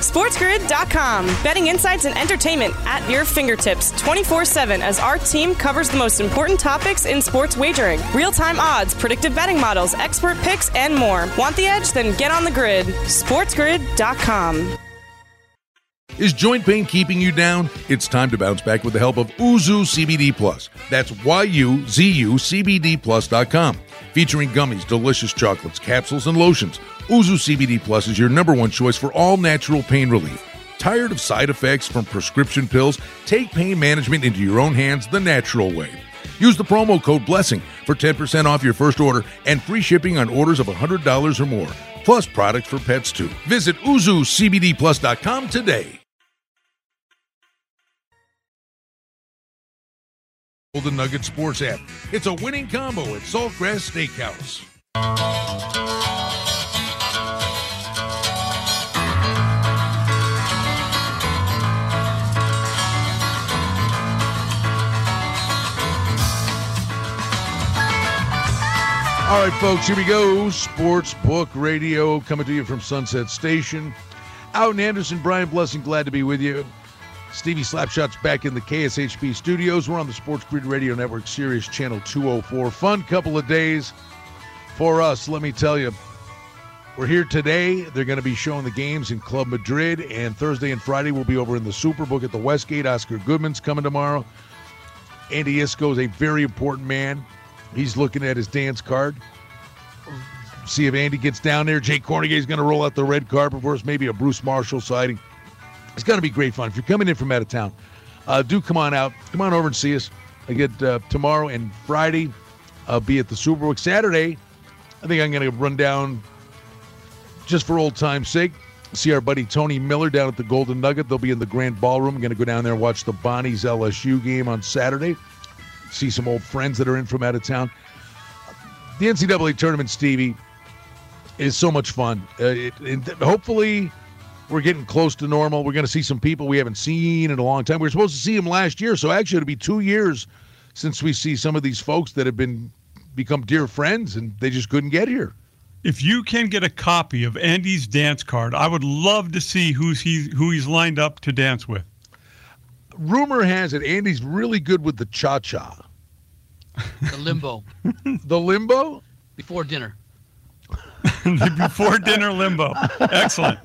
SportsGrid.com. Betting insights and entertainment at your fingertips 24 7 as our team covers the most important topics in sports wagering real time odds, predictive betting models, expert picks, and more. Want the edge? Then get on the grid. SportsGrid.com. Is joint pain keeping you down? It's time to bounce back with the help of Yuzu CBD Plus. That's Y-U-Z-U CBD Plus.com. Featuring gummies, delicious chocolates, capsules, and lotions. Yuzu CBD Plus is your number one choice for all natural pain relief. Tired of side effects from prescription pills? Take pain management into your own hands the natural way. Use the promo code BLESSING for 10% off your first order and free shipping on orders of $100 or more, plus products for pets too. Visit YuzuCBDPlus.com today. Golden Nugget Sports app. It's a winning combo at Saltgrass Steakhouse. All right, folks, here we go. Sports Book Radio coming to you from Sunset Station. Out in Henderson, Brian Blessing, glad to be with you. Stevie Slapshot's back in the KSHP studios. We're on the Sports Grid Radio Network Sirius Channel 204. Fun couple of days for us, let me tell you. We're here today. They're going to be showing the games in Club Madrid, and Thursday and Friday we'll be over in the Superbook at the Westgate. Oscar Goodman's coming tomorrow. Andy Iskoe is a very important man. He's looking at his dance card. See if Andy gets down there. Jay Kornegay's going to roll out the red carpet for us. Maybe a Bruce Marshall sighting. It's going to be great fun. If you're coming in from out of town, uh, do come on out. Come on over and see us. I get uh, tomorrow and Friday. I'll be at the Superbook. Saturday, I think I'm going to run down just for old time's sake. See our buddy Tony Miller down at the Golden Nugget. They'll be in the Grand Ballroom. I'm going to go down there and watch the Bonnies LSU game on Saturday. See some old friends that are in from out of town. The NCAA tournament, Stevie, is so much fun. Uh, it, it, hopefully, we're getting close to normal. We're going to see some people we haven't seen in a long time. We were supposed to see them last year, so actually it'll be two years since we see some of these folks that have been become dear friends, and they just couldn't get here. If you can get a copy of Andy's dance card, I would love to see who's he who he's lined up to dance with. Rumor has it Andy's really good with the cha cha. The limbo. the limbo? Before dinner. Before dinner limbo. Excellent.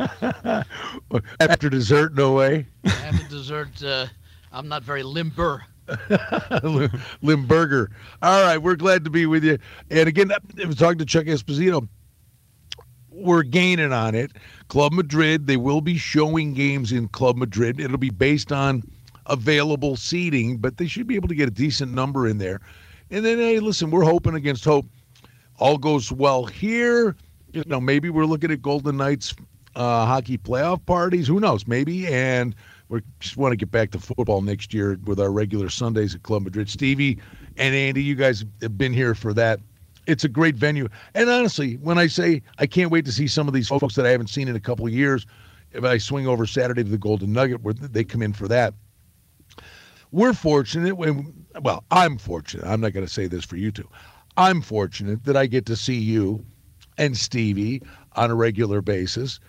After dessert, no way. After dessert, uh, I'm not very limber. Limburger. All right, we're glad to be with you. And again, I was talking to Chuck Esposito. We're gaining on it. Club Madrid, they will be showing games in Club Madrid. It'll be based on available seating, but they should be able to get a decent number in there. And then, hey, listen, we're hoping against hope. All goes well here. You know, maybe we're looking at Golden Knights uh, hockey playoff parties. Who knows? Maybe. And we just want to get back to football next year with our regular Sundays at Club Madrid. Stevie and Andy, you guys have been here for that. It's a great venue. And honestly, when I say I can't wait to see some of these folks that I haven't seen in a couple of years, if I swing over Saturday to the Golden Nugget where they come in for that, we're fortunate when well i'm fortunate. I'm not going to say this for you two. I'm fortunate that i get to see you and stevie on a regular basis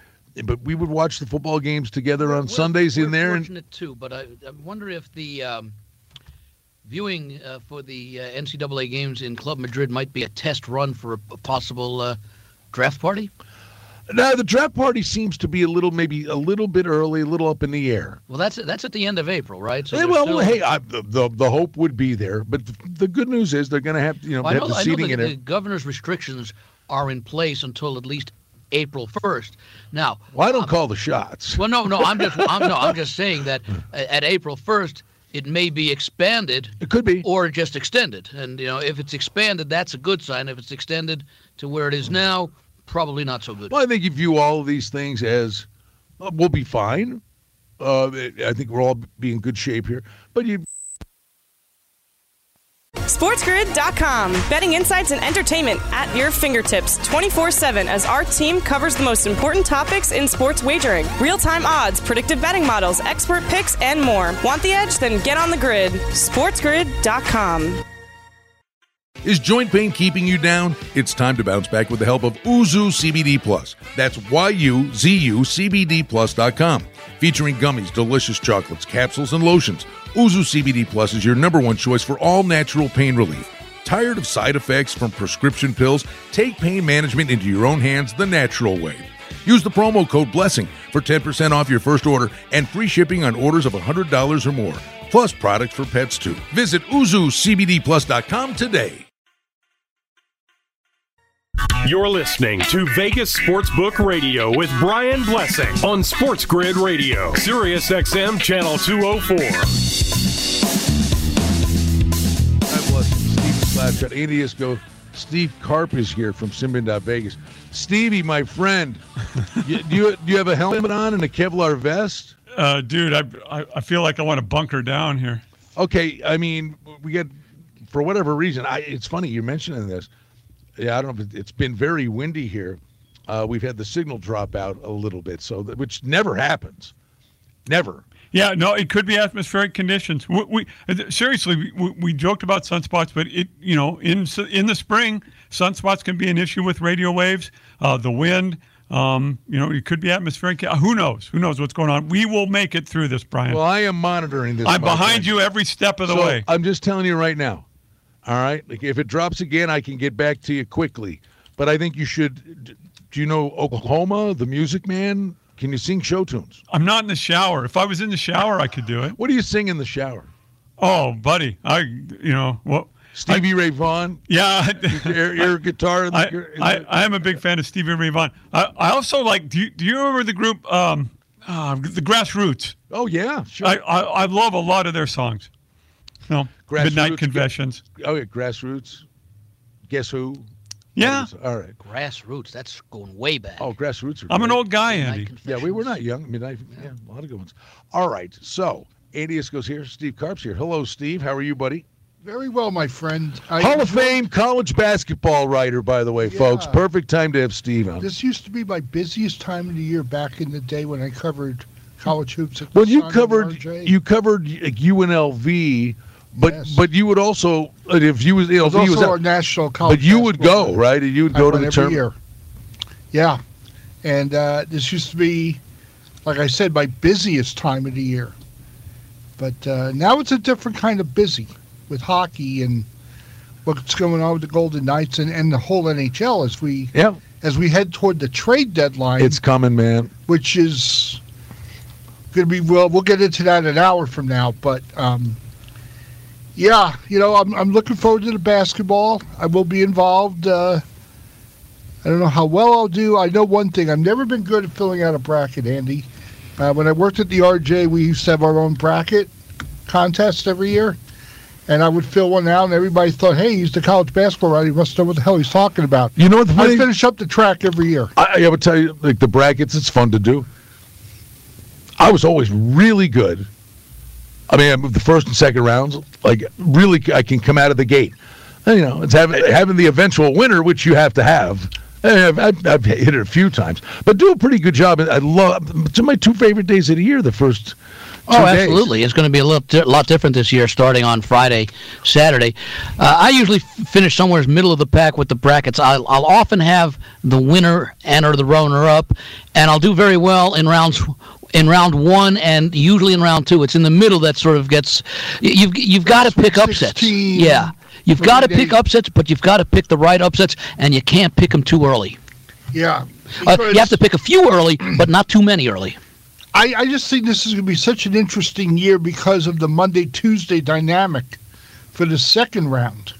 but we would watch the football games together on we're, sundays we're in there fortunate and too but i, I wonder if the um, viewing uh, for the uh, ncaa games in club madrid might be a test run for a, a possible uh, draft party now the draft party seems to be a little, maybe a little bit early, a little up in the air. Well, that's that's at the end of April, right? So well, still... hey, I, the, the, the hope would be there, but the, the good news is they're going to have you know, well, have know, the seating the, in it. The governor's restrictions are in place until at least April first. Now, well, I don't um, call the shots. Well, no, no, I'm just I'm, no, I'm just saying that at April first it may be expanded. It could be, or just extended. And you know, if it's expanded, that's a good sign. If it's extended to where it is now probably not so good. Well, I think you view all of these things as uh, we'll be fine. Uh, I think we're all be in good shape here. But you. SportsGrid.com. Betting insights and entertainment at your fingertips 24 7 as our team covers the most important topics in sports wagering real time odds, predictive betting models, expert picks, and more. Want the edge? Then get on the grid. SportsGrid.com. Is joint pain keeping you down? It's time to bounce back with the help of Yuzu CBD Plus. That's Y-U-Z-U CBD Plus.com. Featuring gummies, delicious chocolates, capsules, and lotions. Yuzu CBD Plus is your number one choice for all natural pain relief. Tired of side effects from prescription pills? Take pain management into your own hands the natural way. Use the promo code BLESSING for 10% off your first order and free shipping on orders of $100 or more, plus products for pets too. Visit YuzuCBDPlus.com today. You're listening to Vegas Sportsbook Radio with Brian Blessing on Sports Grid Radio, Sirius XM Channel 204. God bless Steve Slapshot. Andy Iskoe, Steve Carp is here from Vegas. Stevie, my friend, you, do, you, do you have a helmet on and a Kevlar vest? Uh, dude, I, I I feel like I want to bunker down here. Okay, I mean, we get for whatever reason. I it's funny you're mentioning this yeah, I don't know. It's been very windy here. Uh, we've had the signal drop out a little bit, so that, which never happens, never. Yeah, no, it could be atmospheric conditions. We, we seriously, we, we, joked about sunspots, but it, you know, in in the spring, sunspots can be an issue with radio waves, uh, the wind. Um, you know, it could be atmospheric. Who knows? Who knows what's going on? We will make it through this, Brian. Well, I am monitoring this. I'm behind you every step of the so way. I'm just telling you right now. All right. Like if it drops again, I can get back to you quickly. But I think you should. Do you know Oklahoma, the Music Man? Can you sing show tunes? I'm not in the shower. If I was in the shower, I could do it. What do you sing in the shower? Oh, buddy, I you know what. Stevie I, Ray Vaughan. Yeah, air, air guitar. I, I, I, am a big fan of Stevie Ray Vaughan. I, I also like. Do you, do you remember the group, um, uh, the Grassroots? Oh yeah, sure. I, I, I love a lot of their songs. No, Midnight Confessions. oh yeah, grassroots. Guess who? Yeah. All right. Grassroots. That's going way back. Oh, grassroots. I'm an old guy, Andy. Yeah, we were not young. Midnight. Yeah. yeah, a lot of good ones. All right. So Andy goes here. Steve Carp's here. Hello, Steve. How are you, buddy? Very well, my friend. I Hall of Fame college basketball writer, by the way, yeah. folks. Perfect time to have Steve on. This used to be my busiest time of the year back in the day when I covered college hoops. Well, you covered you covered UNLV but yes. but you would also if you was you know, was our national college. But you would go right, and you would go to the every year. Yeah, and uh, this used to be, like I said, my busiest time of the year. But uh, now it's a different kind of busy with hockey and what's going on with the Golden Knights and, and the whole NHL as we yeah as we head toward the trade deadline. It's coming, man. Which is going to be well. We'll get into that an hour from now, but. Um, yeah, you know, I'm, I'm looking forward to the basketball. I will be involved. Uh, I don't know how well I'll do. I know one thing. I've never been good at filling out a bracket, Andy. Uh, when I worked at the RJ, we used to have our own bracket contest every year. And I would fill one out, and everybody thought, hey, he's the college basketball writer. He must know what the hell he's talking about. You know what? The I finish up the track every year. I, I would tell you, like the brackets, it's fun to do. I was always really good I mean, I moved the first and second rounds. Like, really, I can come out of the gate. And, you know, it's having having the eventual winner, which you have to have. I've, I've, I've, hit it a few times, but do a pretty good job. I love. It's my two favorite days of the year. The first. Oh, absolutely! Days. It's going to be a little, lot different this year, starting on Friday, Saturday. Uh, I usually f- finish somewhere in the middle of the pack with the brackets. I'll, I'll often have the winner and or the runner up, and I'll do very well in rounds in round one and usually in round two. It's in the middle that sort of gets you've you've got to pick upsets. Yeah, you've got to pick upsets, but you've got to pick the right upsets, and you can't pick them too early. Yeah, uh, you have to pick a few early, but not too many early. I, I just think this is going to be such an interesting year because of the Monday Tuesday dynamic for the second round.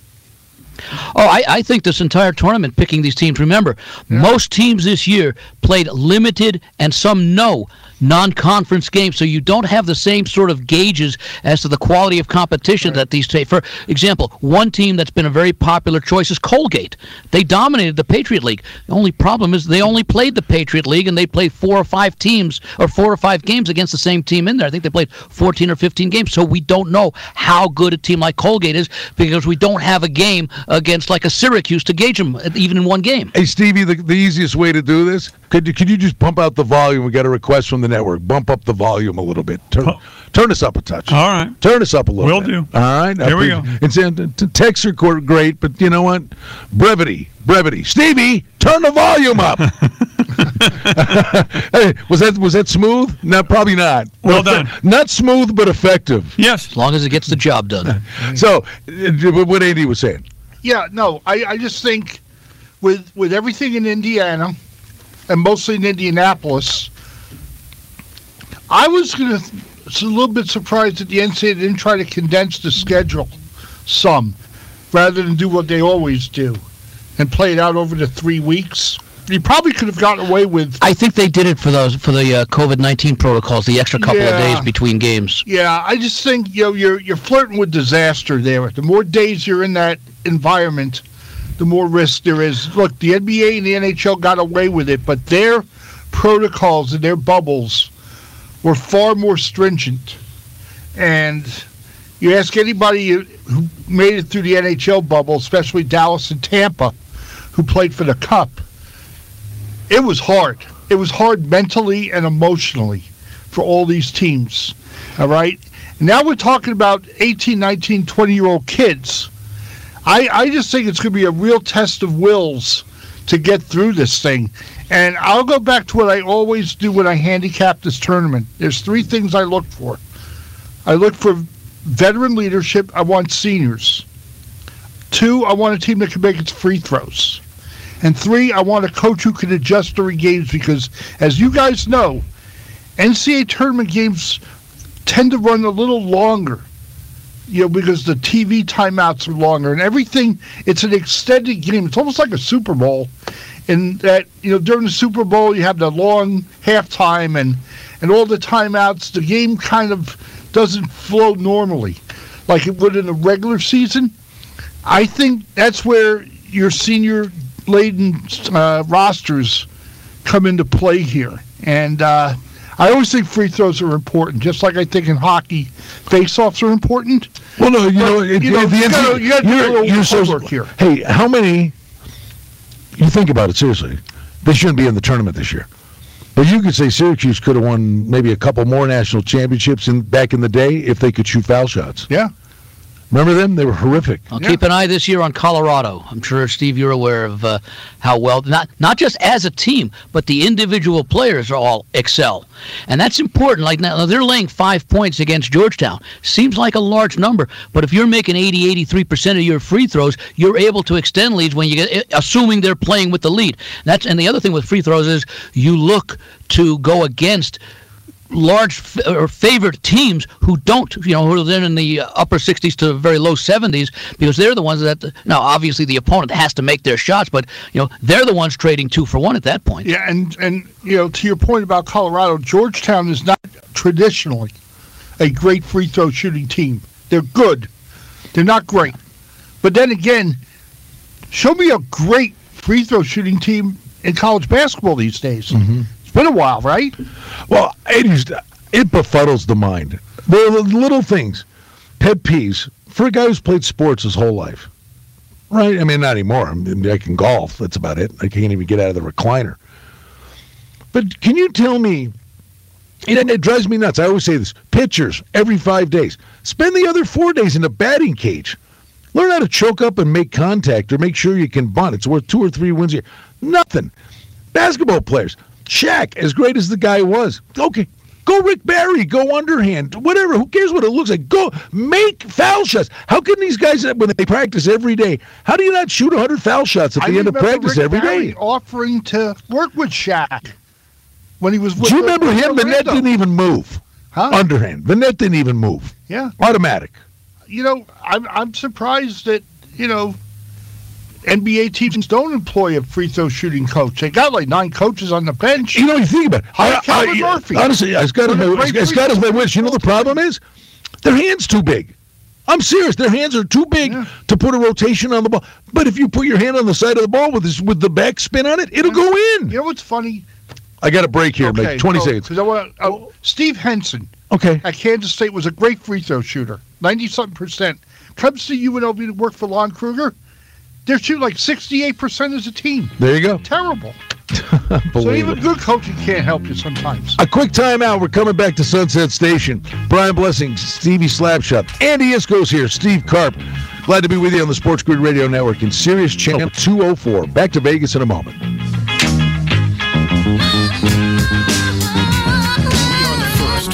Oh, I, I think this entire tournament picking these teams. Remember, yeah. most teams this year played limited and some no non-conference games, so you don't have the same sort of gauges as to the quality of competition right. that these take. For example, one team that's been a very popular choice is Colgate. They dominated the Patriot League. The only problem is they only played the Patriot League, and they played four or five teams or four or five games against the same team in there. I think they played 14 or 15 games, so we don't know how good a team like Colgate is because we don't have a game against like a Syracuse to gauge them even in one game. Hey Stevie, the, the easiest way to do this could you, could you just pump out the volume? We got a request from the network. Bump up the volume a little bit. Turn, turn us up a touch. All right. Turn us up a little. Will bit. do. All right. Here we go. It's in texts are great, but you know what? Brevity, brevity. Stevie, turn the volume up. hey, was that was that smooth? No, probably not. Well done. Not smooth, but effective. Yes. As long as it gets the job done. So, uh, what Andy was saying. Yeah, no, I, I just think with with everything in Indiana and mostly in Indianapolis, I was gonna a little bit surprised that the NCAA didn't try to condense the schedule some rather than do what they always do and play it out over the three weeks. You probably could have gotten away with. I think they did it for those for the uh, COVID nineteen protocols, the extra couple Yeah. of days between games. Yeah, I just think you know you're you're flirting with disaster there. The more days you're in that environment, the more risk there is. Look, the NBA and the NHL got away with it, but their protocols and their bubbles were far more stringent. And you ask anybody who made it through the NHL bubble, especially Dallas and Tampa, who played for the Cup, it was hard. It was hard mentally and emotionally for all these teams. All right? Now we're talking about 18, 19, 20 year old kids. I, I just think it's going to be a real test of wills to get through this thing. And I'll go back to what I always do when I handicap this tournament. There's three things I look for. I look for veteran leadership. I want seniors. Two, I want a team that can make its free throws. And three, I want a coach who can adjust during games because, as you guys know, NCAA tournament games tend to run a little longer, you know, because the TV timeouts are longer and everything. It's an extended game. It's almost like a Super Bowl, in that you know during the Super Bowl you have the long halftime and and all the timeouts. The game kind of doesn't flow normally, like it would in a regular season. I think that's where your senior laden uh, rosters come into play here. And uh, I always think free throws are important, just like I think in hockey, face-offs are important. Well, no, you But, know, it, you know, the you gotta- you gotta do a little so, here. Hey, how many? You think about it seriously. They shouldn't be in the tournament this year. But you could say Syracuse could have won maybe a couple more national championships in back in the day if they could shoot foul shots. Yeah. Remember them? They were horrific. I'll keep an eye this year on Colorado. I'm sure Steve, you're aware of uh, how well not not just as a team, but the individual players are all excel, and that's important. Like now they're laying five points against Georgetown. Seems like a large number, but if you're making 80, 83 percent of your free throws, you're able to extend leads when you get, assuming they're playing with the lead. That's and the other thing with free throws is you look to go against large f- or favored teams who don't, you know, who are then in the uh, upper 60s to very low 70s because they're the ones that, now obviously the opponent has to make their shots, but, you know, they're the ones trading two for one at that point. Yeah, and and you know, to your point about Colorado, Georgetown is not traditionally a great free throw shooting team. They're good. They're not great. But then again, show me a great free throw shooting team in college basketball these days. It's been a while, right? Well, it, it befuddles the mind. The little things, pet peeves for a guy who's played sports his whole life. Right? I mean, not anymore. I, mean, I can golf. That's about it. I can't even get out of the recliner. But can you tell me? It, it drives me nuts. I always say this: pitchers every five days. Spend the other four days in the batting cage. Learn how to choke up and make contact, or make sure you can bunt. It's worth two or three wins a year. Nothing. Basketball players. Shaq, as great as the guy was, okay, go Rick Barry, go underhand, whatever. Who cares what it looks like? Go make foul shots. How can these guys, when they practice every day, how do you not shoot 100 foul shots at I the end of practice Rick every Barry day? offering to work with Shaq when he was with Do you remember him? The net didn't even move. Huh? Underhand. The net didn't even move. Yeah. Automatic. you know, I'm I'm surprised that you know NBA teams don't employ a free throw shooting coach. They got like nine coaches on the bench. You know, you think about it. Hire Calvin Murphy. Honestly, as God is What a my, great as God is my witness, you know the problem is? Their hands too big. I'm serious. Their hands are too big Yeah. to put a rotation on the ball. But if you put your hand on the side of the ball with this, with the back spin on it, it'll go in. You know what's funny? I got a break here, Mike. 20 no, seconds. I wanna, oh, Steve Henson Okay. at Kansas State was a great free throw shooter, ninety something percent. Comes to UNLV to work for Lon Kruger, they're shooting like 68% as a team. There you go. Terrible. so even good coaching can't help you sometimes. A quick timeout. We're coming back to Sunset Station. Brian Blessing, Stevie Slapshot, Andy Iskoe's here, Steve Carp. Glad to be with you on the Sports Grid Radio Network in Sirius Channel 204. Back to Vegas in a moment.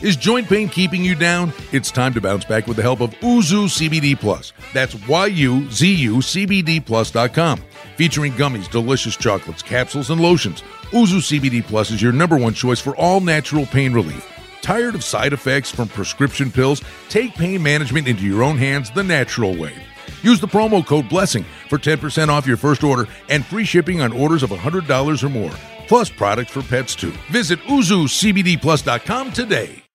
Is joint pain keeping you down? It's time to bounce back with the help of Yuzu CBD Plus. That's Y-U-Z-U CBD Plus.com. Featuring gummies, delicious chocolates, capsules, and lotions. Yuzu CBD Plus is your number one choice for all natural pain relief. Tired of side effects from prescription pills? Take pain management into your own hands the natural way. Use the promo code BLESSING for 10% off your first order and free shipping on orders of $100 or more, plus products for pets too. Visit YuzuCBDPlus.com today.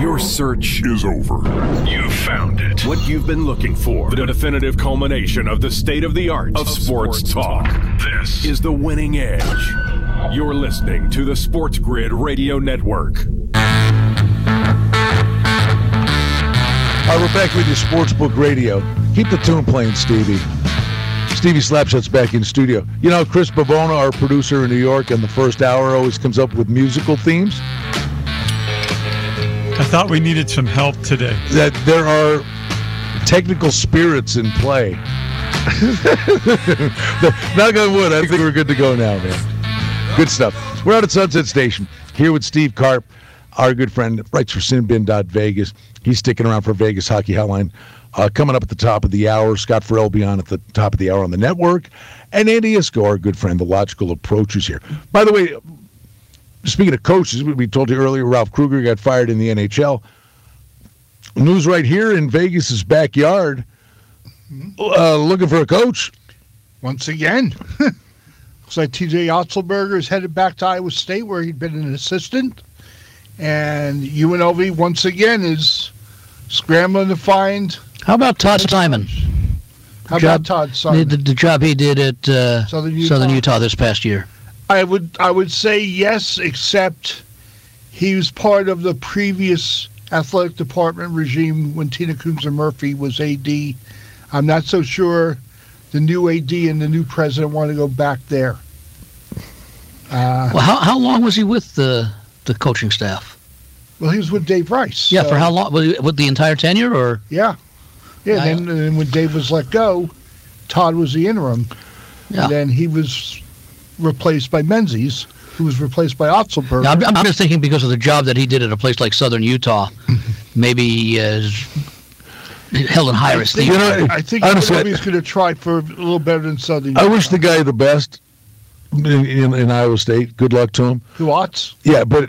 Your search is over. You found it. What you've been looking for. The definitive culmination of the state of the art of, sports, talk. This is the winning edge. You're listening to the Sports Grid Radio Network. All right, we're back with you, Sportsbook Radio. Keep the tune playing, Stevie. Stevie Slapshot's back in studio. You know, Chris Bavona, our producer in New York, in the first hour always comes up with musical themes. I thought we needed some help today. That there are technical spirits in play. Knock on wood, I think we're good to go now, man. Good stuff. We're out at Sunset Station here with Steve Carp, our good friend, writes for Sinbin.Vegas. He's sticking around for Vegas Hockey Hotline. Uh, coming up at the top of the hour, Scott Ferrall be on at the top of the hour on the network. And Andy Iskoe, our good friend, the logical approach is here. By the way, speaking of coaches, we told you earlier Ralph Krueger got fired in the NHL. News right here in Vegas's backyard. Uh, looking for a coach. Once again. Looks like TJ Otzelberger is headed back to Iowa State where he'd been an assistant. And UNLV once again is scrambling to find. How about Todd Simon? How job, about Todd Simon? The, the job he did at uh, Southern Utah. Southern Utah this past year. I would I would say yes, except he was part of the previous athletic department regime when Tina Kunzer-Murphy was AD. I'm not so sure the new AD and the new president want to go back there. Uh, Well, how, how long was he with the the coaching staff? well, he was with Dave Rice. Yeah, so- for how long? With the entire tenure, or Yeah, yeah. Then, and then when Dave was let go, Todd was the interim. Yeah. And then he was replaced by Menzies, who was replaced by Otzelberger. I'm, I'm just thinking because of the job that he did at a place like Southern Utah, maybe he is held in higher I esteem. think, You know, I think honestly, he's going to try for a little better than Southern. I wish the guy the best in, in, in Iowa State. Good luck to him. who Otz. Yeah, but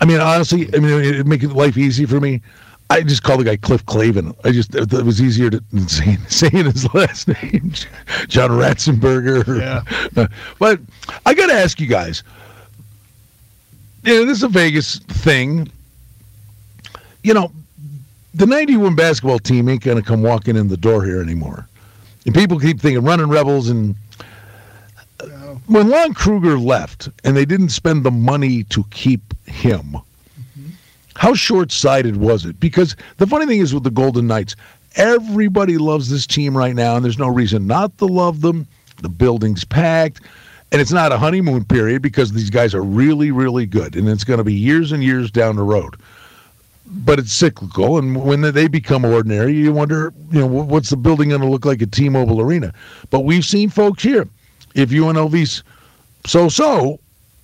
I mean, honestly, I mean, it'd make life easy for me. I just call the guy Cliff Clavin. I just it was easier to say, saying, saying his last name, John Ratzenberger. Yeah. but I got to ask you guys. You know, this is a Vegas thing. You know, the '91 basketball team ain't gonna come walking in the door here anymore, and people keep thinking running rebels and when Lon Kruger left and they didn't spend the money to keep him, how short sighted was it? Because the funny thing is with the Golden Knights, everybody loves this team right now, and there's no reason not to love them. The building's packed, and it's not a honeymoon period because these guys are really, really good, and it's going to be years and years down the road. But it's cyclical, and when they become ordinary, you wonder, you know, what's the building going to look like at T-Mobile Arena? But we've seen folks here. If UNLV's so-so,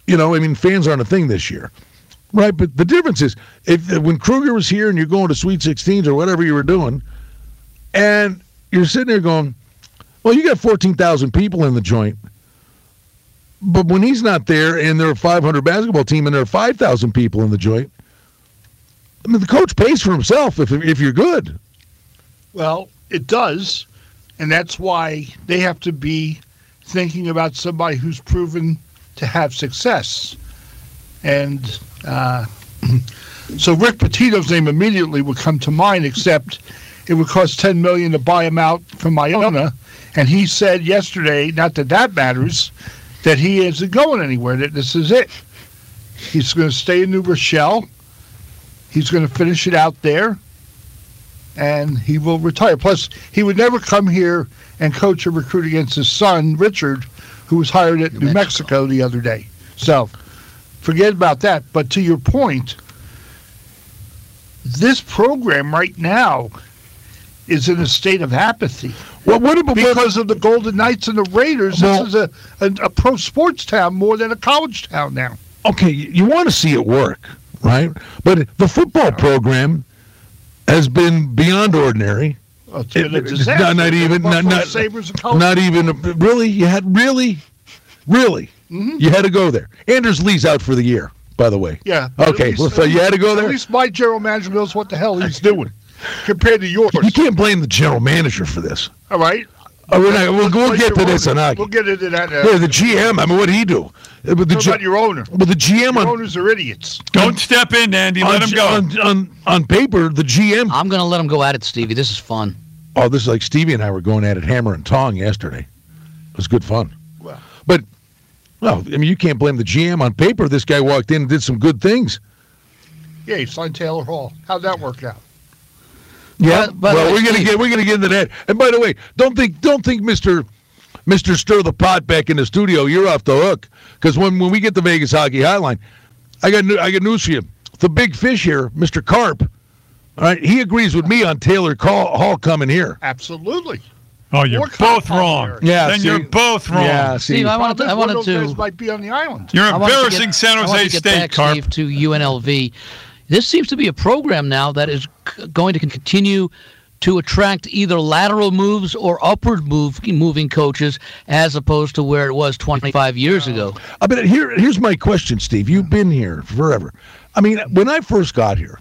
you know, I mean, fans aren't a thing this year. Right, but the difference is if when Kruger was here and you're going to Sweet 16s or whatever you were doing, and you're sitting there going, "Well, you got 14,000 people in the joint," but when he's not there and there are 500 basketball team and there are 5,000 people in the joint, I mean, the coach pays for himself if if you're good. Well, it does, and that's why they have to be thinking about somebody who's proven to have success. And uh, so Rick Pitino's name immediately would come to mind, except it would cost ten million to buy him out from Iona, and he said yesterday, not that that matters, that he isn't going anywhere. That this is it. He's going to stay in New Rochelle. He's going to finish it out there, and he will retire. Plus, he would never come here and coach a recruit against his son Richard, who was hired at New, New Mexico. Mexico the other day. So, forget about that. But to your point, this program right now is in a state of apathy. Well, what about because of the Golden Knights and the Raiders? Well, this is a, a, a pro sports town more than a college town now. Okay, you want to see it work, right? But the football program has been beyond ordinary. Well, it's been a disaster. Not, not even not, not, not even really. You had really, really. Mm-hmm. You had to go there. Anders Lee's out for the year, by the way. Yeah. Okay. Least, well, so you had to go there. At least my general manager knows what the hell he's doing compared to yours. You can't blame the general manager for this. All right. Oh, we're not, we'll, we'll get to this on hockey. We'll get into that. Uh, yeah, the GM. I mean, what did he do? With the G- about your owner. But the GM your on owners are idiots. Don't step in, Andy. Let him go. On, on, on paper, the GM. I'm going to let him go at it, Stevie. This is fun. Oh, this is like Stevie and I were going at it hammer and tong yesterday. It was good fun. Well, but no, I mean you can't blame the GM on paper. This guy walked in and did some good things. Yeah, he signed Taylor Hall. How'd that work out? Yeah, but, well, we're gonna get we're gonna get into that. And by the way, don't think don't think Mister Mister Stir the Pot back in the studio. You're off the hook because when when we get the Vegas Hockey Hotline, I got I got news for you. The big fish here, Mister Carp. All right, he agrees with me on Taylor Hall coming here. Absolutely. Oh, you're both wrong. Yeah, then see, you're both wrong. Yeah, see, Steve, I wanted to. I wanted to. Might be on the island. You're embarrassing get, San Jose State, back, Carp. Steve, to UNLV. This seems to be a program now that is going to continue to attract either lateral moves or upward move moving coaches as opposed to where it was 25 years ago. I mean, here, here's my question, Steve. You've been here forever. I mean, when I first got here,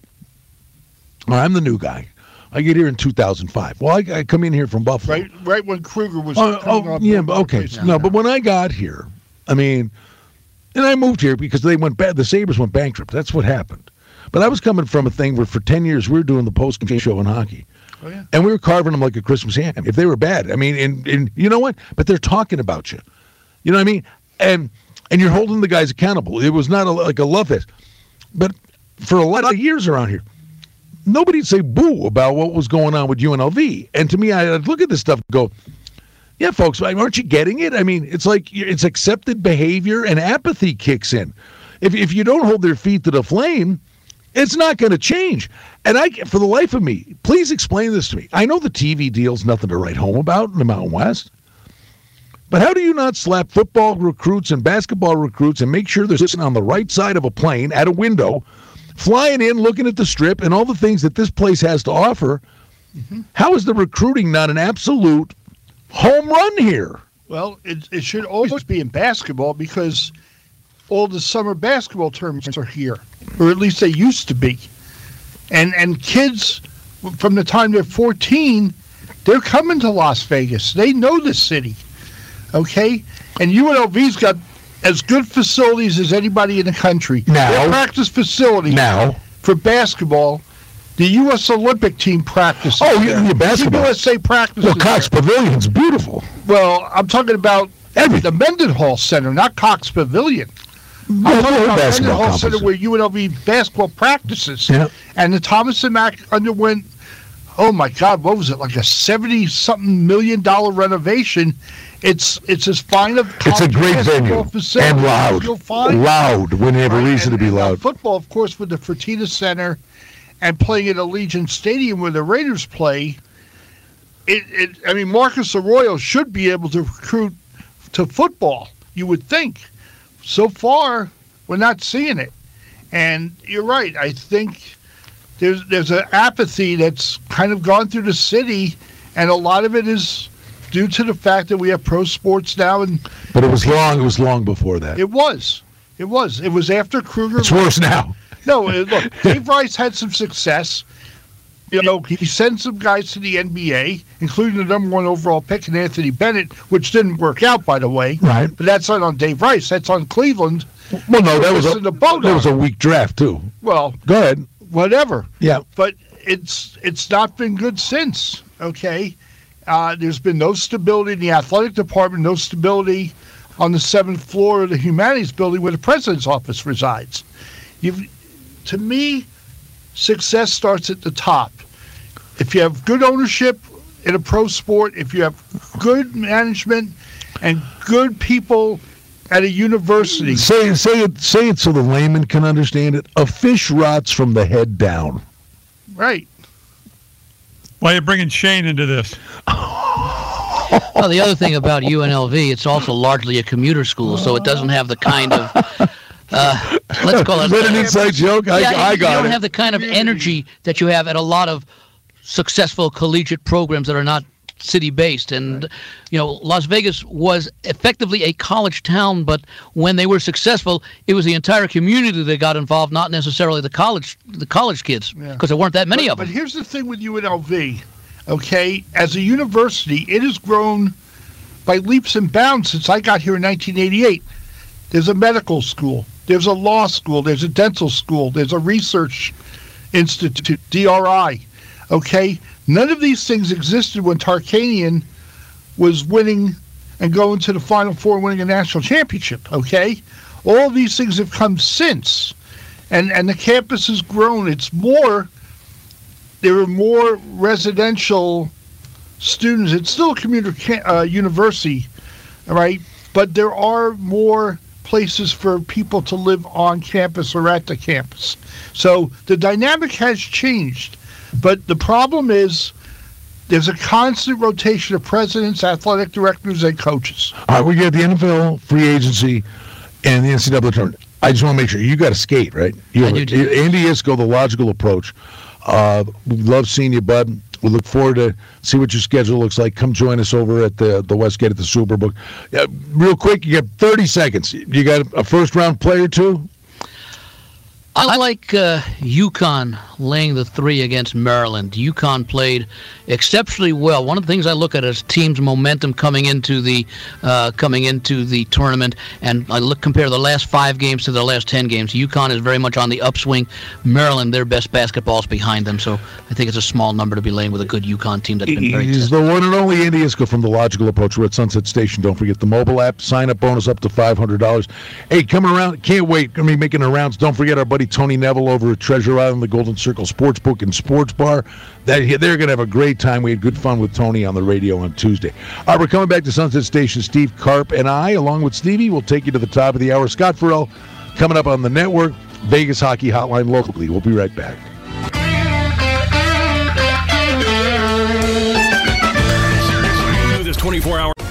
I'm the new guy. I get here in 2005. Well, I, I come in here from Buffalo. Right, right when Kruger was. Uh, oh, yeah, okay. No, but when I got here, I mean, and I moved here because they went bad. The Sabres went bankrupt. That's what happened. But I was coming from a thing where for 10 years we were doing the post game show in hockey. Oh, yeah. And we were carving them like a Christmas ham if they were bad. I mean, and, and you know what? But they're talking about you. You know what I mean? And and you're holding the guys accountable. It was not a, like a love fest. But for a lot of years around here, nobody'd say boo about what was going on with UNLV. And to me, I'd look at this stuff and go, yeah, folks, aren't you getting it? I mean, it's like it's accepted behavior and apathy kicks in. If, if you don't hold their feet to the flame, it's not going to change. And I, for the life of me, please explain this to me. I know the TV deal's nothing to write home about in the Mountain West. But how do you not slap football recruits and basketball recruits and make sure they're sitting on the right side of a plane at a window, flying in, looking at the strip and all the things that this place has to offer? Mm-hmm. How is the recruiting not an absolute home run here? Well, it, it should always be in basketball because all the summer basketball tournaments are here, or at least they used to be. And and kids from the time they're 14, they're coming to Las Vegas. They know the city. Okay? And UNLV's got as good facilities as anybody in the country. Now, Their practice facility now for basketball. The U.S. Olympic team practices. Oh, yeah, yeah basketball. The USA practices. Well, Cox there. Pavilion's beautiful. Well, I'm talking about Everything. the Mendenhall Center, not Cox Pavilion. I'm talking about Mendenhall Center where UNLV basketball practices. Yeah. And the Thomas and Mack underwent, oh my God, what was it, like a 70 something million dollar renovation it's it's as fine a it's a great venue and loud, loud when you have a reason and, to be loud. Football, of course, with the Fertitta Center and playing at Allegiant Stadium where the Raiders play. It, it I mean, Marcus Arroyo should be able to recruit to football. You would think. So far, we're not seeing it, and you're right. I think there's there's an apathy that's kind of gone through the city, and a lot of it is due to the fact that we have pro sports now. And but it was long. It was long before that. It was. It was. It was after Kruger. It's worse now. No, uh, look, Dave Rice had some success. You know, he sent some guys to the NBA, including the number one overall pick in Anthony Bennett, which didn't work out, by the way. Right. But that's not on Dave Rice. That's on Cleveland. Well, no, that was a that was a weak draft too. Well, go ahead. Whatever. Yeah. But it's it's not been good since. Okay, uh, there's been no stability in the athletic department, no stability on the seventh floor of the humanities building where the president's office resides. You've, to me, success starts at the top. If you have good ownership in a pro sport, if you have good management and good people at a university. Say, say it say it so the layman can understand it. A fish rots from the head down. Right. Why are you bringing Shane into this? well, the other thing about UNLV, it's also largely a commuter school, so it doesn't have the kind of uh, let's call it. Is that an inside joke? I, yeah, I got it. You don't it. have the kind of energy that you have at a lot of successful collegiate programs that are not city based and right. you know Las Vegas was effectively a college town but when they were successful it was the entire community that got involved not necessarily the college the college kids because yeah. there weren't that many but, of them. but here's the thing with UNLV okay? As a university it has grown by leaps and bounds since I got here in 1988 there's a medical school there's a law school there's a dental school there's a research institute DRI okay None of these things existed when Tarkanian was winning and going to the Final Four, winning a national championship. Okay, all these things have come since, and and the campus has grown. It's more. There are more residential students. It's still a community uh, university, right? But there are more places for people to live on campus or at the campus. So the dynamic has changed. But the problem is there's a constant rotation of presidents, athletic directors, and coaches. All right, we get the NFL free agency and the NCAA tournament. I just want to make sure you got to skate, right? You I do, too. Andy Iskoe, the logical approach. Uh, we love seeing you, bud. We look forward to see what your schedule looks like. Come join us over at the the Westgate at the Superbook. Uh, real quick, you got 30 seconds. You got a first round player too? I like uh, UConn laying the three against Maryland. UConn played exceptionally well. One of the things I look at is team's momentum coming into the uh, coming into the tournament, and I look compare the last five games to the last ten games. UConn is very much on the upswing. Maryland, their best basketball is behind them, so I think it's a small number to be laying with a good UConn team that's been very. He's the one and only Andy Iskoe from the Logical Approach. We're at Sunset Station. Don't forget the mobile app. Sign up bonus up to five hundred dollars. Hey, coming around, can't wait. I mean, making the rounds. Don't forget our buddy Tony Neville over at Treasure Island, the Golden Circle Sportsbook and Sports Bar. That they're going to have a great time. We had good fun with Tony on the radio on Tuesday. All right, we're coming back to Sunset Station. Steve Carp and I, along with Stevie, will take you to the top of the hour. Scott Ferrall coming up on the network. Vegas Hockey Hotline locally. We'll be right back. This 24 hour.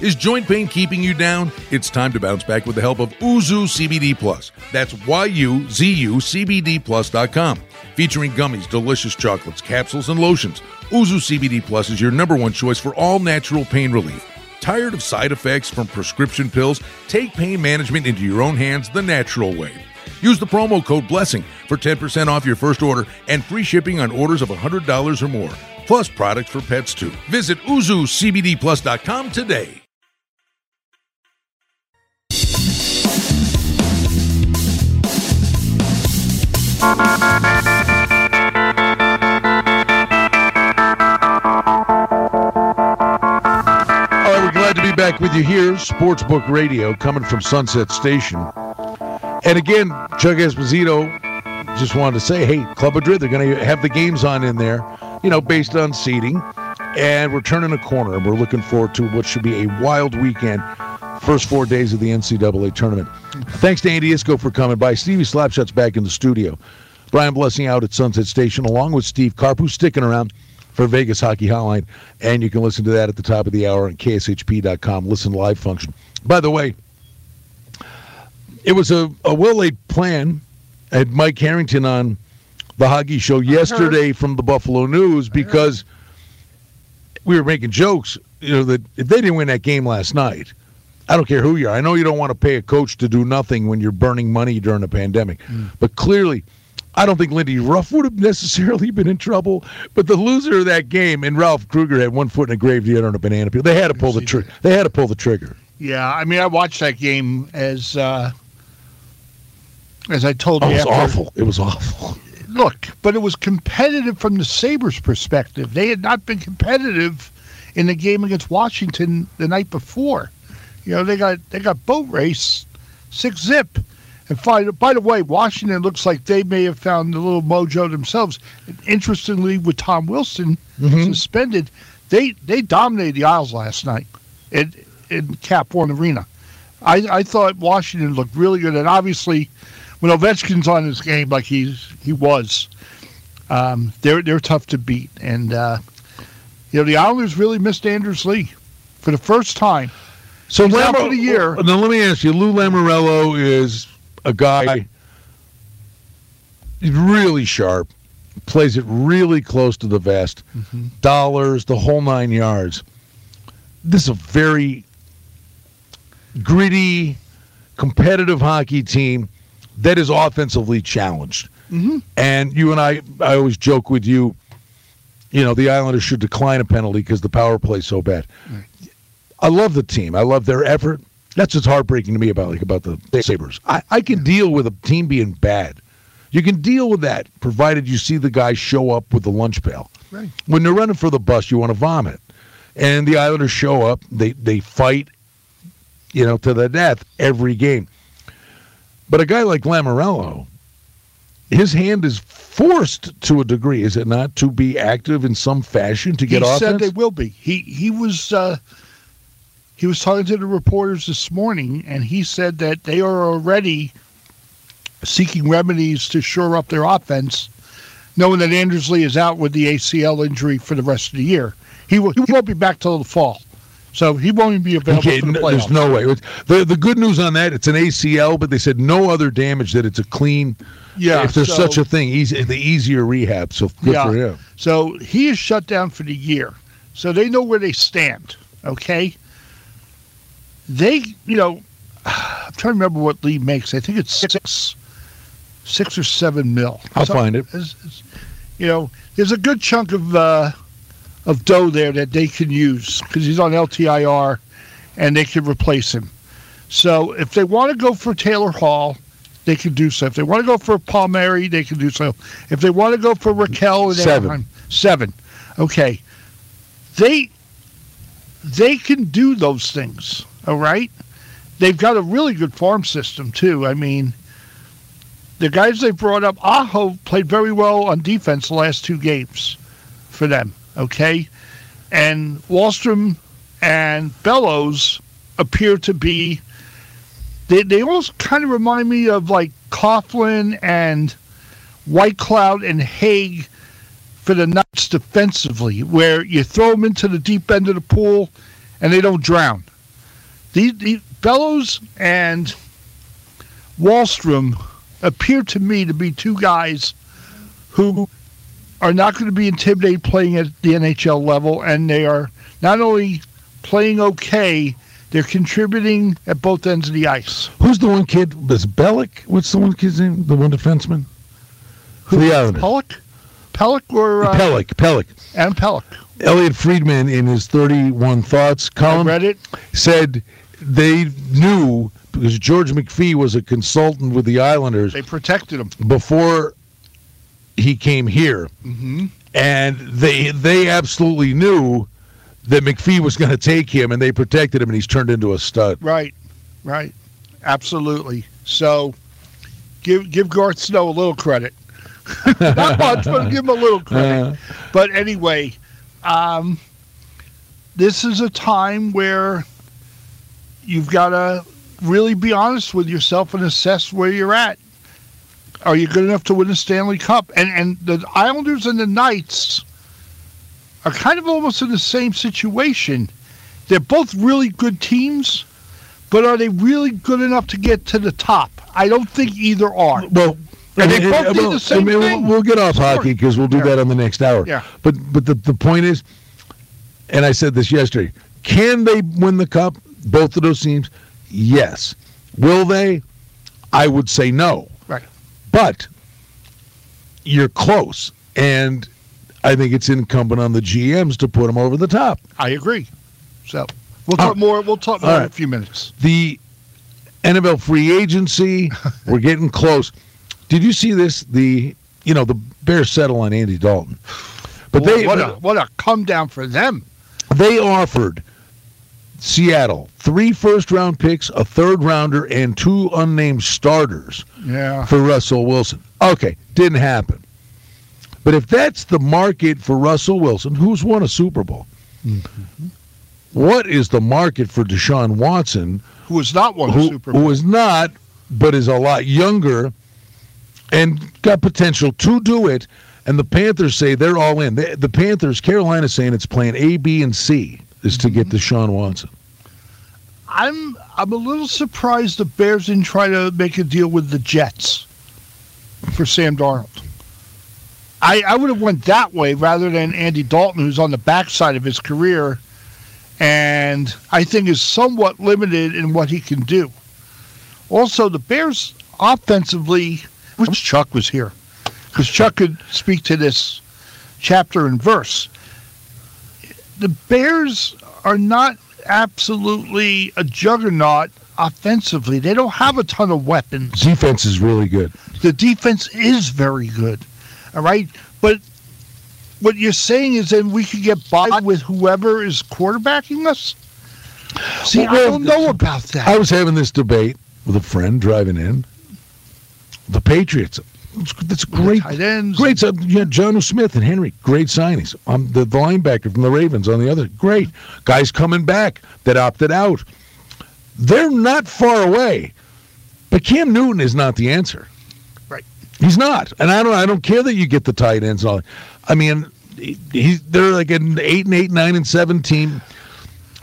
Is joint pain keeping you down? It's time to bounce back with the help of Yuzu CBD Plus. That's Y-U-Z-U CBD Plus.com. Featuring gummies, delicious chocolates, capsules, and lotions. Yuzu CBD Plus is your number one choice for all natural pain relief. Tired of side effects from prescription pills? Take pain management into your own hands the natural way. Use the promo code BLESSING for 10% off your first order and free shipping on orders of $100 or more, plus products for pets too. Visit YuzuCBDPlus.com today. Back with you here, Sportsbook Radio, coming from Sunset Station. And again, Chuck Esposito just wanted to say, hey, Club Madrid, they're going to have the games on in there, you know, based on seating. And we're turning a corner, and we're looking forward to what should be a wild weekend. First four days of the NCAA tournament. Thanks to Andy Iskoe for coming by. Stevie Slapshot's back in the studio. Brian Blessing out at Sunset Station, along with Steve Carp, who's sticking around for Vegas Hockey Hotline. And you can listen to that at the top of the hour on KSHP.com. Listen live function. By the way, it was a, a well laid plan. I had Mike Harrington on the Hockey Show uh-huh. yesterday from the Buffalo News uh-huh. because we were making jokes, you know, that if they didn't win that game last night, I don't care who you are. I know you don't want to pay a coach to do nothing when you're burning money during a pandemic, mm. but clearly I don't think Lindy Ruff would have necessarily been in trouble, but the loser of that game and Ralph Krueger had one foot in a graveyard on a banana peel. They had to pull the trigger. They had to pull the trigger. Yeah, I mean, I watched that game as uh, as I told oh, you. It was after, awful. It was awful. Look, but it was competitive from the Sabres' perspective. They had not been competitive in the game against Washington the night before. You know, they got they got boat race six zip. And by, by the way, Washington looks like they may have found a little mojo themselves. And interestingly, with Tom Wilson mm-hmm. suspended, they they dominated the Isles last night in, in Cap One Arena. I, I thought Washington looked really good, and obviously, when Ovechkin's on his game like he's he was, um, they're they're tough to beat. And uh, you know the Islanders really missed Anders Lee for the first time. So Lamar, for the year. Now let me ask you: Lou Lamoriello is a guy. He's really sharp, plays it really close to the vest, mm-hmm. dollars, the whole nine yards. This is a very gritty, competitive hockey team that is offensively challenged. Mm-hmm. And you and I, I always joke with you, you know, the Islanders should decline a penalty because the power play so bad. Right. I love the team. I love their effort. That's what's heartbreaking to me about like about the Sabres. I, I can deal with a team being bad. You can deal with that, provided you see the guy show up with the lunch pail. Right. When they're running for the bus, you want to vomit. And the Islanders show up, they they fight, you know, to the death every game. But a guy like Lamoriello, his hand is forced to a degree, is it not, to be active in some fashion to get he offense? He said they will be. He he was uh, he was talking to the reporters this morning, and he said that they are already seeking remedies to shore up their offense, knowing that Anders Lee is out with the ACL injury for the rest of the year. He, will, he won't be back till the fall. So he won't even be available okay, for the playoffs. There's no way. The, the good news on that, it's an ACL, but they said no other damage, that it's a clean, yeah, if there's so, such a thing, easy, the easier rehab. So good yeah, for him. So he is shut down for the year. So they know where they stand, okay? They, you know, I'm trying to remember what Lee makes. I think it's six, six or seven mil. I'll find it. It's, it's, you know, there's a good chunk of uh, of dough there that they can use because he's on LTIR, and they can replace him. So if they want to go for Taylor Hall, they can do so. If they want to go for Palmieri, they can do so. If they want to go for Rakell, seven, seven, okay, they they can do those things. All right. They've got a really good farm system, too. I mean, the guys they brought up, Aho played very well on defense the last two games for them. Okay. And Wahlstrom and Bellows appear to be, they, they almost kind of remind me of like Coghlan and Whitecloud and Hague for the Knights defensively, where you throw them into the deep end of the pool and they don't drown. The, the Bellows and Wahlstrom appear to me to be two guys who are not going to be intimidated playing at the NHL level, and they are not only playing okay, they're contributing at both ends of the ice. Who's the one kid? Was Bellick? What's the one kid's name? The one defenseman? Who? The Islanders. Pelech? Pelech or uh, Pelech? Pelech. And Pelech. Elliot Friedman, in his 31 Thoughts column, I read it. said they knew because George McPhee was a consultant with the Islanders. They protected him before he came here, mm-hmm. and they they absolutely knew that McPhee was going to take him, and they protected him, and he's turned into a stud. Right, right, absolutely. So, give give Garth Snow a little credit. Not much, but give him a little credit. Uh, but anyway, um, this is a time where you've got to really be honest with yourself and assess where you're at. Are you good enough to win a Stanley Cup? And and the Islanders and the Knights are kind of almost in the same situation. They're both really good teams, but are they really good enough to get to the top? I don't think either are. Well, and they both well, the same I mean, thing. We'll, get off hockey because we'll do yeah. that on the next hour. Yeah. But but the, the point is, and I said this yesterday, can they win the cup? Both of those teams? Yes. Will they? I would say no. Right. But you're close. And I think it's incumbent on the GMs to put them over the top. I agree. So we'll talk more. We'll talk more right. in a few minutes. The NFL free agency, we're getting close. Did you see this? The you know the Bears settle on Andy Dalton, but they what a what a come down for them. They offered Seattle three first round picks, a third rounder, and two unnamed starters. Yeah. For Russell Wilson. Okay, didn't happen. But if that's the market for Russell Wilson, who's won a Super Bowl, mm-hmm. what is the market for Deshaun Watson, who has not won who, a Super Bowl, who is not, but is a lot younger and got potential to do it? And the Panthers say they're all in. The, the Panthers, Carolina, saying it's plan A, B, and C is to get. Deshaun Watson. I'm I'm a little surprised the Bears didn't try to make a deal with the Jets for Sam Darnold. I, I would have went that way rather than Andy Dalton, who's on the backside of his career, and I think is somewhat limited in what he can do. Also, the Bears offensively, wish Chuck was here, because Chuck could speak to this chapter and verse. The Bears are not absolutely a juggernaut offensively. They don't have a ton of weapons. Defense is really good. The defense is very good. All right. But what you're saying is then we could get by with whoever is quarterbacking us? See, well, I don't know about that. I was having this debate with a friend driving in. The Patriots. That's great. Tight ends. Great. Uh, yeah, Jonnu Smith and Henry. Great signings. Um, the, the linebacker from the Ravens on the other. Great. Guys coming back that opted out. They're not far away. But Cam Newton is not the answer. Right. He's not, and I don't. I don't care that you get the tight ends. All, I mean, he's they're like an eight and eight, nine and seven team.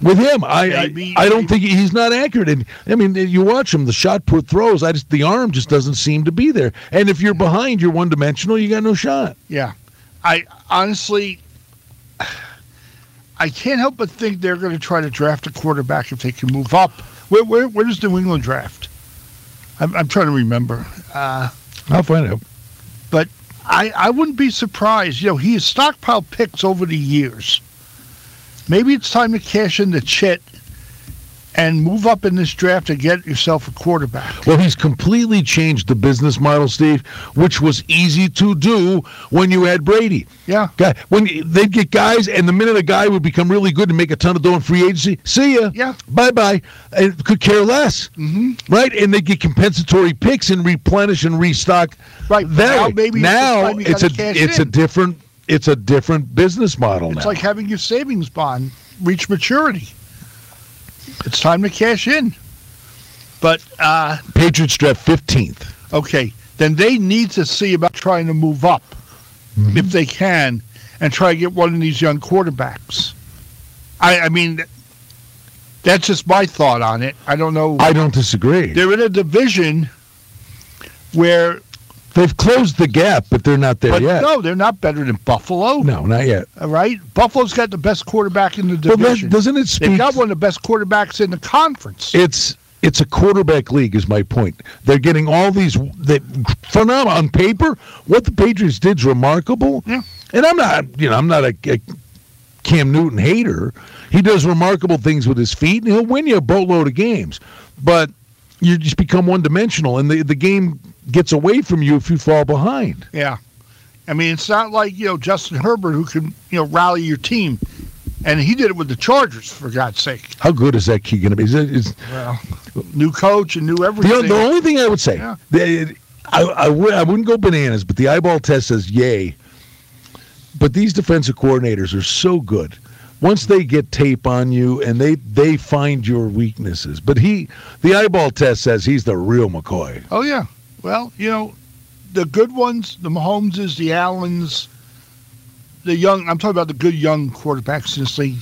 With him, I I, I, don't think he's not accurate. And I mean, you watch him, the shot put throws. I just the arm just doesn't seem to be there. And if you're behind, you're one dimensional. You got no shot. Yeah, I honestly, I can't help but think they're going to try to draft a quarterback if they can move up. Where where, where does New England draft? I'm, I'm trying to remember. Uh, I'll find out. But I, I wouldn't be surprised. You know, he has stockpiled picks over the years. Maybe it's time to cash in the chit and move up in this draft to get yourself a quarterback. Well, he's completely changed the business model, Steve, which was easy to do when you had Brady. Yeah. When they'd get guys, and the minute a guy would become really good and make a ton of dough in free agency, see ya. Yeah. Bye bye. And could care less. Mm-hmm. Right? And they get compensatory picks and replenish and restock. Right. That now, maybe now it's a it's in. a different it's a different business model now. it's now. like having your savings bond reach maturity it's time to cash in. But uh, Patriots draft fifteenth. Okay, then they need to see about trying to move up mm-hmm. if they can, and try to get one of these young quarterbacks. I, I mean, that's just my thought on it. I don't know. I don't disagree. They're in a division where They've closed the gap, but they're not there but yet. No, they're not better than Buffalo. No, not yet. All right, Buffalo's got the best quarterback in the division. That, doesn't it speak? They've got one of the best quarterbacks in the conference. It's it's a quarterback league, is my point. They're getting all these they, phenomenal on paper. What the Patriots did is remarkable. Yeah. And I'm not, you know, I'm not a, a Cam Newton hater. He does remarkable things with his feet, and he'll win you a boatload of games. But you just become one dimensional, and the the game gets away from you if you fall behind. Yeah. I mean, it's not like, you know, Justin Herbert who can, you know, rally your team. And he did it with the Chargers, for God's sake. How good is that key going to be? Is it, is, well, new coach and new everything. The, the only thing I would say, yeah. I, I, w- I wouldn't go bananas, but the eyeball test says yay. But these defensive coordinators are so good. Once they get tape on you and they they find your weaknesses, but he, the eyeball test says he's the real McCoy. Oh yeah, well, you know, the good ones, the Mahomeses, the Allens, the young. I'm talking about the good young quarterbacks in this league.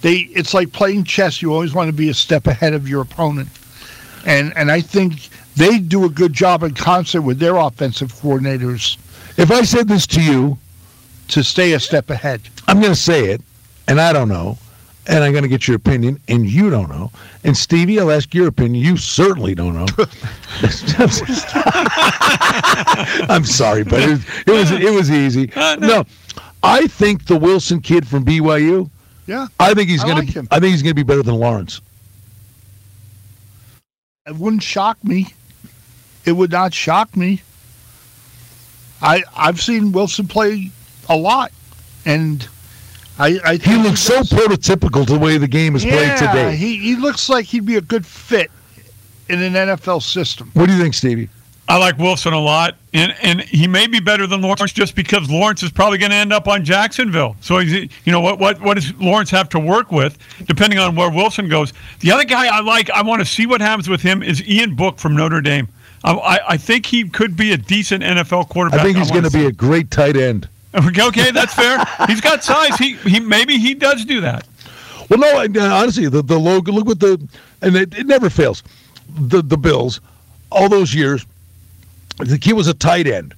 They, it's like playing chess. You always want to be a step ahead of your opponent, and and I think they do a good job in concert with their offensive coordinators. If I said this to you, to stay a step ahead, I'm going to say it, and I don't know. And I'm going to get your opinion, and you don't know. And Stevie, I'll ask your opinion. You certainly don't know. I'm sorry, but it, it was it was easy. Uh, no. no, I think the Wilson kid from BYU. Yeah, I think he's going like to. I think he's going to be better than Lawrence. it wouldn't shock me. It would not shock me. I I've seen Wilson play a lot, and I I He looks so does- prototypical to the way the game is played yeah, today. He he looks like he'd be a good fit in an NFL system. what do you think, Stevie? I like Wilson a lot, and and he may be better than Lawrence just because Lawrence is probably going to end up on Jacksonville. So he's, you know what what what does Lawrence have to work with, depending on where Wilson goes. The other guy I like, I want to see what happens with him is Ian Book from Notre Dame. I, I, I think he could be a decent NFL quarterback. I think he's going to be a great tight end. Okay, that's fair. He's got size. He he maybe he does do that. Well, no, uh, honestly, the the logo. Look what the and it, it never fails. The the Bills, all those years, the kid was a tight end.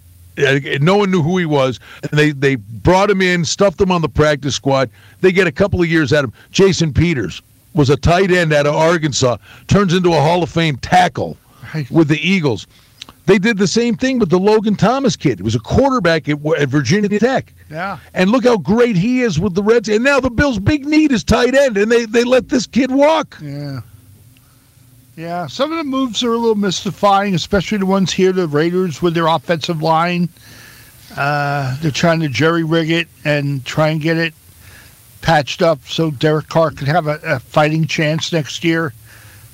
No one knew who he was, and they they brought him in, stuffed him on the practice squad. They get a couple of years out of him. Jason Peters was a tight end out of Arkansas, turns into a Hall of Fame tackle with the Eagles. They did the same thing with the Logan Thomas kid. He was a quarterback at, at Virginia Tech. Yeah. And look how great he is with the Reds. And now the Bills' big need is tight end, and they, they let this kid walk. Yeah. Yeah, some of the moves are a little mystifying, especially the ones here, the Raiders with their offensive line. Uh, they're trying to jerry rig it and try and get it patched up so Derek Carr could have a, a fighting chance next year.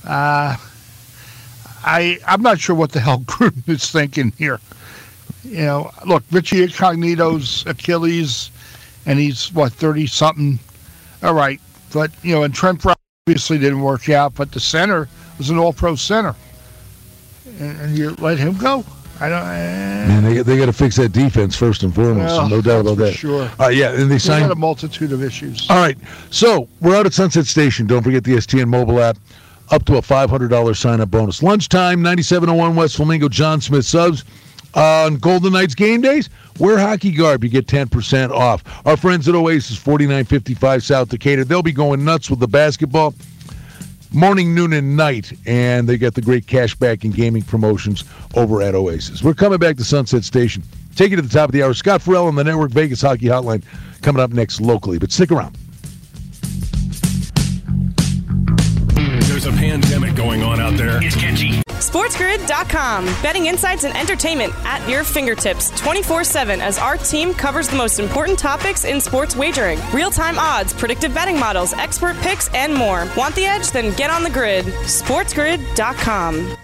Uh, I I'm not sure what the hell Gruden is thinking here. You know, look, Richie Incognito's Achilles, and he's what thirty something. All right, but you know, and Trent Brown obviously didn't work out, but the center was an All-Pro center, and, and you let him go. I don't. Eh, Man, they, they got to fix that defense first and foremost. well, no doubt about that. Sure. Uh, yeah, and they signed a multitude of issues. All right. So we're out at Sunset Station. Don't forget the STN mobile app. Up to a $500 sign up bonus. Lunchtime, 9701 West Flamingo, Jon Smith subs. On Golden Knights game days, wear hockey garb. You get 10% off. Our friends at Oasis, 4955 South Decatur, they'll be going nuts with the basketball morning, noon, and night. And they got the great cashback and gaming promotions over at Oasis. We're coming back to Sunset Station. Take it to the top of the hour. Scott Ferrall on the Network Vegas Hockey Hotline coming up next locally. But stick around. A pandemic going on out there. It's catchy. SportsGrid.com. Betting insights and entertainment at your fingertips 24 7 as our team covers the most important topics in sports wagering real time odds, predictive betting models, expert picks, and more. Want the edge? Then get on the grid. SportsGrid.com.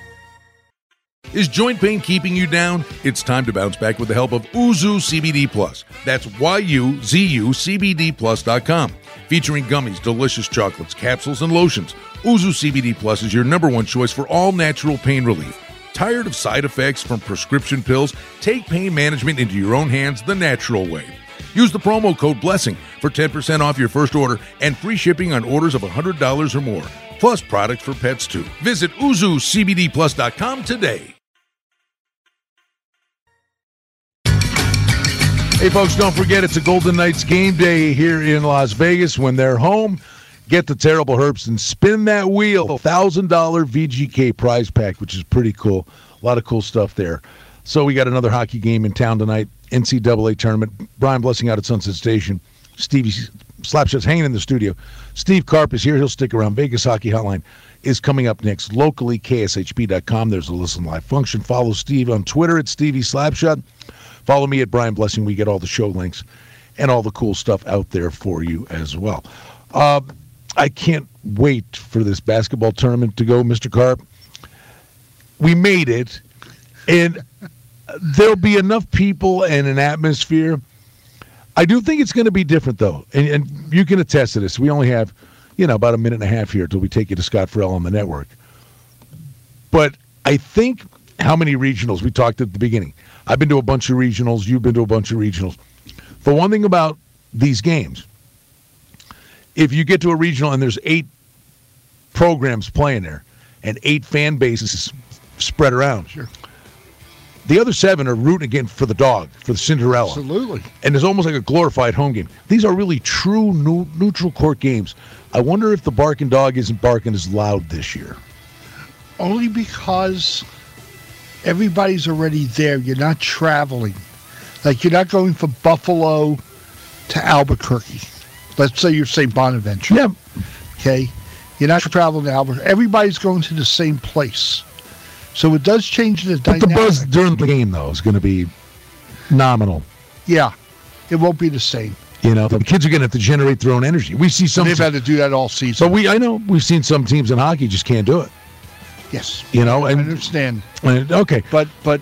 Is joint pain keeping you down? It's time to bounce back with the help of Yuzu CBD Plus. That's Y-U-Z-U CBD Plus.com. Featuring gummies, delicious chocolates, capsules, and lotions. Yuzu CBD Plus is your number one choice for all natural pain relief. Tired of side effects from prescription pills? Take pain management into your own hands the natural way. Use the promo code BLESSING for 10% off your first order and free shipping on orders of $100 or more. Plus products for pets too. Visit YuzuCBDPlus.com today. Hey, folks, don't forget it's a Golden Knights game day here in Las Vegas. When they're home, get the Terrible Herbst and spin that wheel. $1,000 VGK prize pack, which is pretty cool. A lot of cool stuff there. So we got another hockey game in town tonight, NCAA tournament. Brian Blessing out at Sunset Station. Stevie Slapshot's hanging in the studio. Steve Carp is here. He'll stick around. Vegas Hockey Hotline is coming up next. Locally, KSHP.com. There's a listen live function. Follow Steve on Twitter at Stevie Slapshot. Follow me at Brian Blessing. We get all the show links and all the cool stuff out there for you as well. Uh, I can't wait for this basketball tournament to go, Mr. Carp. We made it, and there'll be enough people and an atmosphere. I do think it's going to be different, though, and, and you can attest to this. We only have, you know, about a minute and a half here until we take you to Scott Ferrall on the network. But I think how many regionals we talked at the beginning. I've been to a bunch of regionals. You've been to a bunch of regionals. The one thing about these games, if you get to a regional and there's eight programs playing there and eight fan bases spread around, Sure. The other seven are rooting again for the dog, for the Cinderella. Absolutely. And it's almost like a glorified home game. These are really true new, neutral court games. I wonder if the barking dog isn't barking as loud this year. Only because everybody's already there. You're not traveling. Like you're not going from Buffalo to Albuquerque. Let's say you're St. Bonaventure. Yep. Okay. You're not traveling to Albuquerque. Everybody's going to the same place. So it does change the But dynamic. the buzz during the game, though, is going to be nominal. yeah. It won't be the same. You know, the kids are going to have to generate their own energy. We see some. They've had to do that all season. So we, I know, we've seen some teams in hockey just can't do it. Yes. You know, I understand. and okay, But but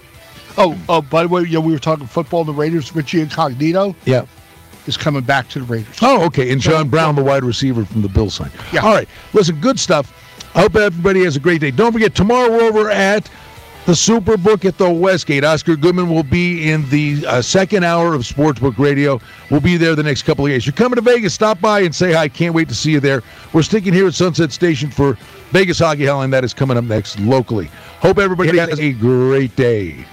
oh oh by the way, yeah, we were talking football. The Raiders, Richie Incognito yeah. is coming back to the Raiders. Oh, okay. And John Brown, the wide receiver from the Bills side. Yeah. All right. Listen, good stuff. I hope everybody has a great day. Don't forget, tomorrow we're over at the Superbook at the Westgate. Oscar Goodman will be in the uh, second hour of Sportsbook Radio. We'll be there the next couple of days. You're coming to Vegas, stop by and say hi. Can't wait to see you there. We're sticking here at Sunset Station for Vegas Hockey Hell, and that is coming up next locally. Hope everybody has a great day.